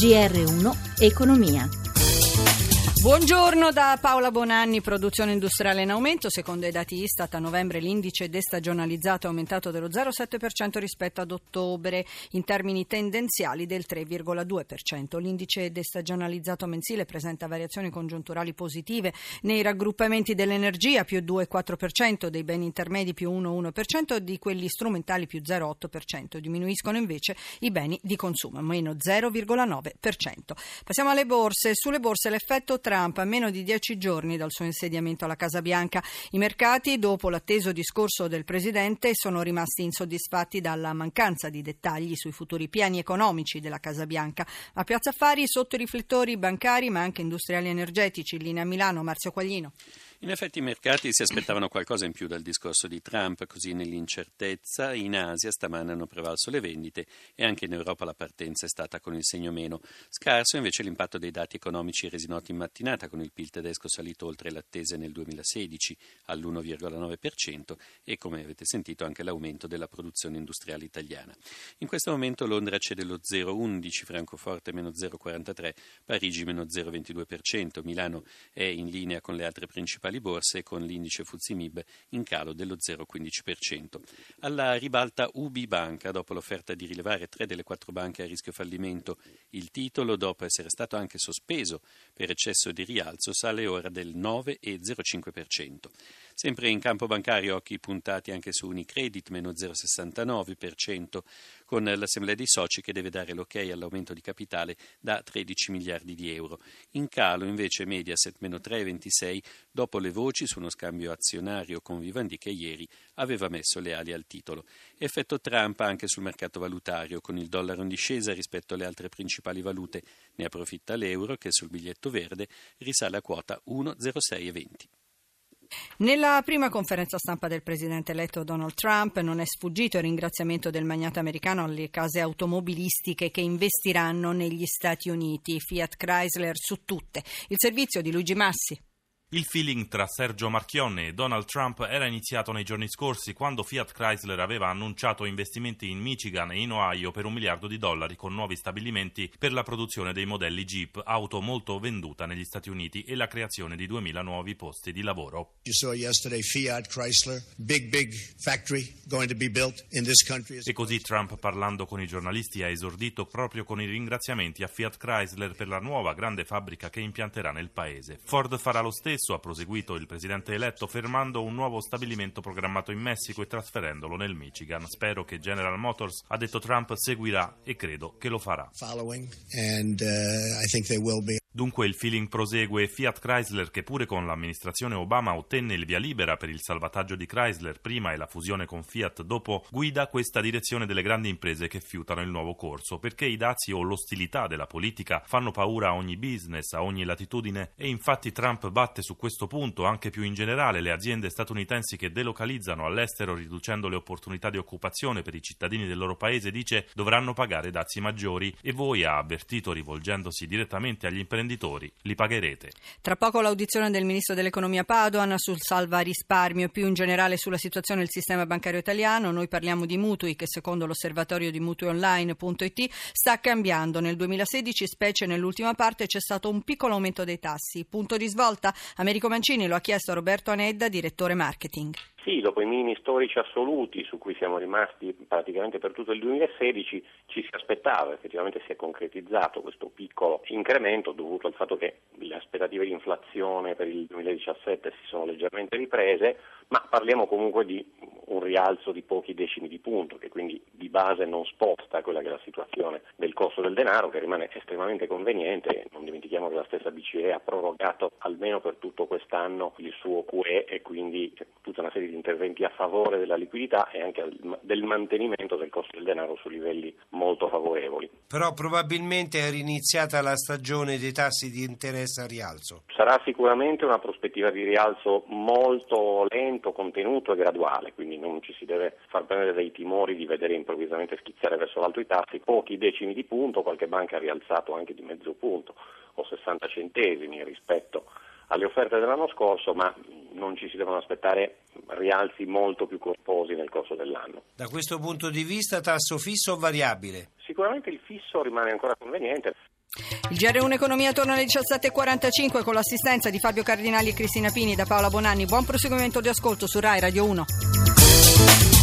GR1 Economia. Buongiorno da Paola Bonanni, produzione industriale in aumento. Secondo i dati Istat a novembre l'indice destagionalizzato è aumentato dello 0,7% rispetto ad ottobre, in termini tendenziali del 3,2%. L'indice destagionalizzato mensile presenta variazioni congiunturali positive nei raggruppamenti dell'energia più 2,4%, dei beni intermedi più 1,1% e di quelli strumentali più 0,8%. Diminuiscono invece i beni di consumo, meno 0,9%. Passiamo alle borse. Sulle borse l'effetto Trump a meno di dieci giorni dal suo insediamento alla Casa Bianca. I mercati, dopo l'atteso discorso del Presidente, sono rimasti insoddisfatti dalla mancanza di dettagli sui futuri piani economici della Casa Bianca. A Piazza Affari, sotto i riflettori bancari, ma anche industriali energetici, in linea Milano, Marzio Quaglino. In effetti i mercati si aspettavano qualcosa in più dal discorso di Trump, così nell'incertezza in Asia stamane hanno prevalso le vendite e anche in Europa la partenza è stata con il segno meno. Scarso invece l'impatto dei dati economici resi noti in mattinata con il PIL tedesco salito oltre le attese nel 2016 all'1,9% e come avete sentito anche l'aumento della produzione industriale italiana. In questo momento Londra cede lo 0,11, Francoforte meno 0,43, Parigi meno 0,22%, Milano è in linea con le altre principali principali borse con l'indice Fuzimib in calo dello 0,15%. Alla ribalta UBI Banca, dopo l'offerta di rilevare tre delle quattro banche a rischio fallimento, il titolo, dopo essere stato anche sospeso per eccesso di rialzo, sale ora del 9,05%. Sempre in campo bancario occhi puntati anche su Unicredit, meno 0,69%, con l'Assemblea dei soci che deve dare l'ok all'aumento di capitale da 13 miliardi di euro. In calo invece Mediaset, meno 3,26, dopo le voci su uno scambio azionario con Vivendi che ieri aveva messo le ali al titolo. Effetto Trump anche sul mercato valutario, con il dollaro in discesa rispetto alle altre principali valute. Ne approfitta l'euro che sul biglietto verde risale a quota 1,0620. Nella prima conferenza stampa del presidente eletto Donald Trump non è sfuggito il ringraziamento del magnate americano alle case automobilistiche che investiranno negli Stati Uniti, Fiat Chrysler su tutte. Il servizio di Luigi Massi. Il feeling tra Sergio Marchionne e Donald Trump era iniziato nei giorni scorsi quando Fiat Chrysler aveva annunciato investimenti in Michigan e in Ohio per un miliardo di dollari con nuovi stabilimenti per la produzione dei modelli Jeep, auto molto venduta negli Stati Uniti, e la creazione di 2.000 nuovi posti di lavoro. E così Trump, parlando con i giornalisti, ha esordito proprio con i ringraziamenti a Fiat Chrysler per la nuova grande fabbrica che impianterà nel paese. Ford farà lo stesso stesso, ha proseguito il presidente eletto, fermando un nuovo stabilimento programmato in Messico e trasferendolo nel Michigan. Spero che General Motors, ha detto Trump, seguirà e credo che lo farà. Dunque il feeling prosegue Fiat Chrysler che pure con l'amministrazione Obama ottenne il via libera per il salvataggio di Chrysler prima e la fusione con Fiat dopo guida questa direzione delle grandi imprese che fiutano il nuovo corso perché i dazi o l'ostilità della politica fanno paura a ogni business, a ogni latitudine e infatti Trump batte su questo punto anche più in generale le aziende statunitensi che delocalizzano all'estero riducendo le opportunità di occupazione per i cittadini del loro paese dice dovranno pagare dazi maggiori. E voi ha avvertito rivolgendosi direttamente agli imprenditori imprenditori li pagherete. Tra poco l'audizione del ministro dell'economia Padoan sul salva risparmio, più in generale sulla situazione del sistema bancario italiano. Noi parliamo di mutui che secondo l'osservatorio di mutuionline.it sta cambiando. Nel 2016, specie nell'ultima parte, c'è stato un piccolo aumento dei tassi. Punto di svolta? Americo Mancini lo ha chiesto a Roberto Anedda, direttore marketing. Sì, dopo i minimi storici assoluti su cui siamo rimasti praticamente per tutto il 2016 ci si aspettava, effettivamente si è concretizzato questo piccolo incremento dovuto al fatto che le aspettative di inflazione per il 2017 si sono leggermente riprese, ma parliamo comunque di un rialzo di pochi decimi di punto, che quindi di base non sposta quella che è la situazione del costo del denaro, che rimane estremamente conveniente. Non dimentichiamo che la stessa BCE ha prorogato almeno per tutto quest'anno il suo QE e quindi tutta una serie di interventi a favore della liquidità e anche del mantenimento del costo del denaro su livelli molto favorevoli. Però probabilmente è riniziata la stagione dei tassi di interesse a rialzo. Sarà sicuramente una prospettiva di rialzo molto lento, contenuto e graduale, quindi non ci si deve far prendere dei timori di vedere improvvisamente schizzare verso l'alto i tassi, pochi decimi di punto, qualche banca ha rialzato anche di mezzo punto o 60 centesimi rispetto alle offerte dell'anno scorso, ma non ci si devono aspettare rialzi molto più corposi nel corso dell'anno. Da questo punto di vista tasso fisso o variabile? sicuramente il fisso rimane ancora conveniente. Il GR1 Economia torna alle 17.45 con l'assistenza di Fabio Cardinali e Cristina Pini da Paola Bonanni. Buon proseguimento di ascolto su Rai Radio 1.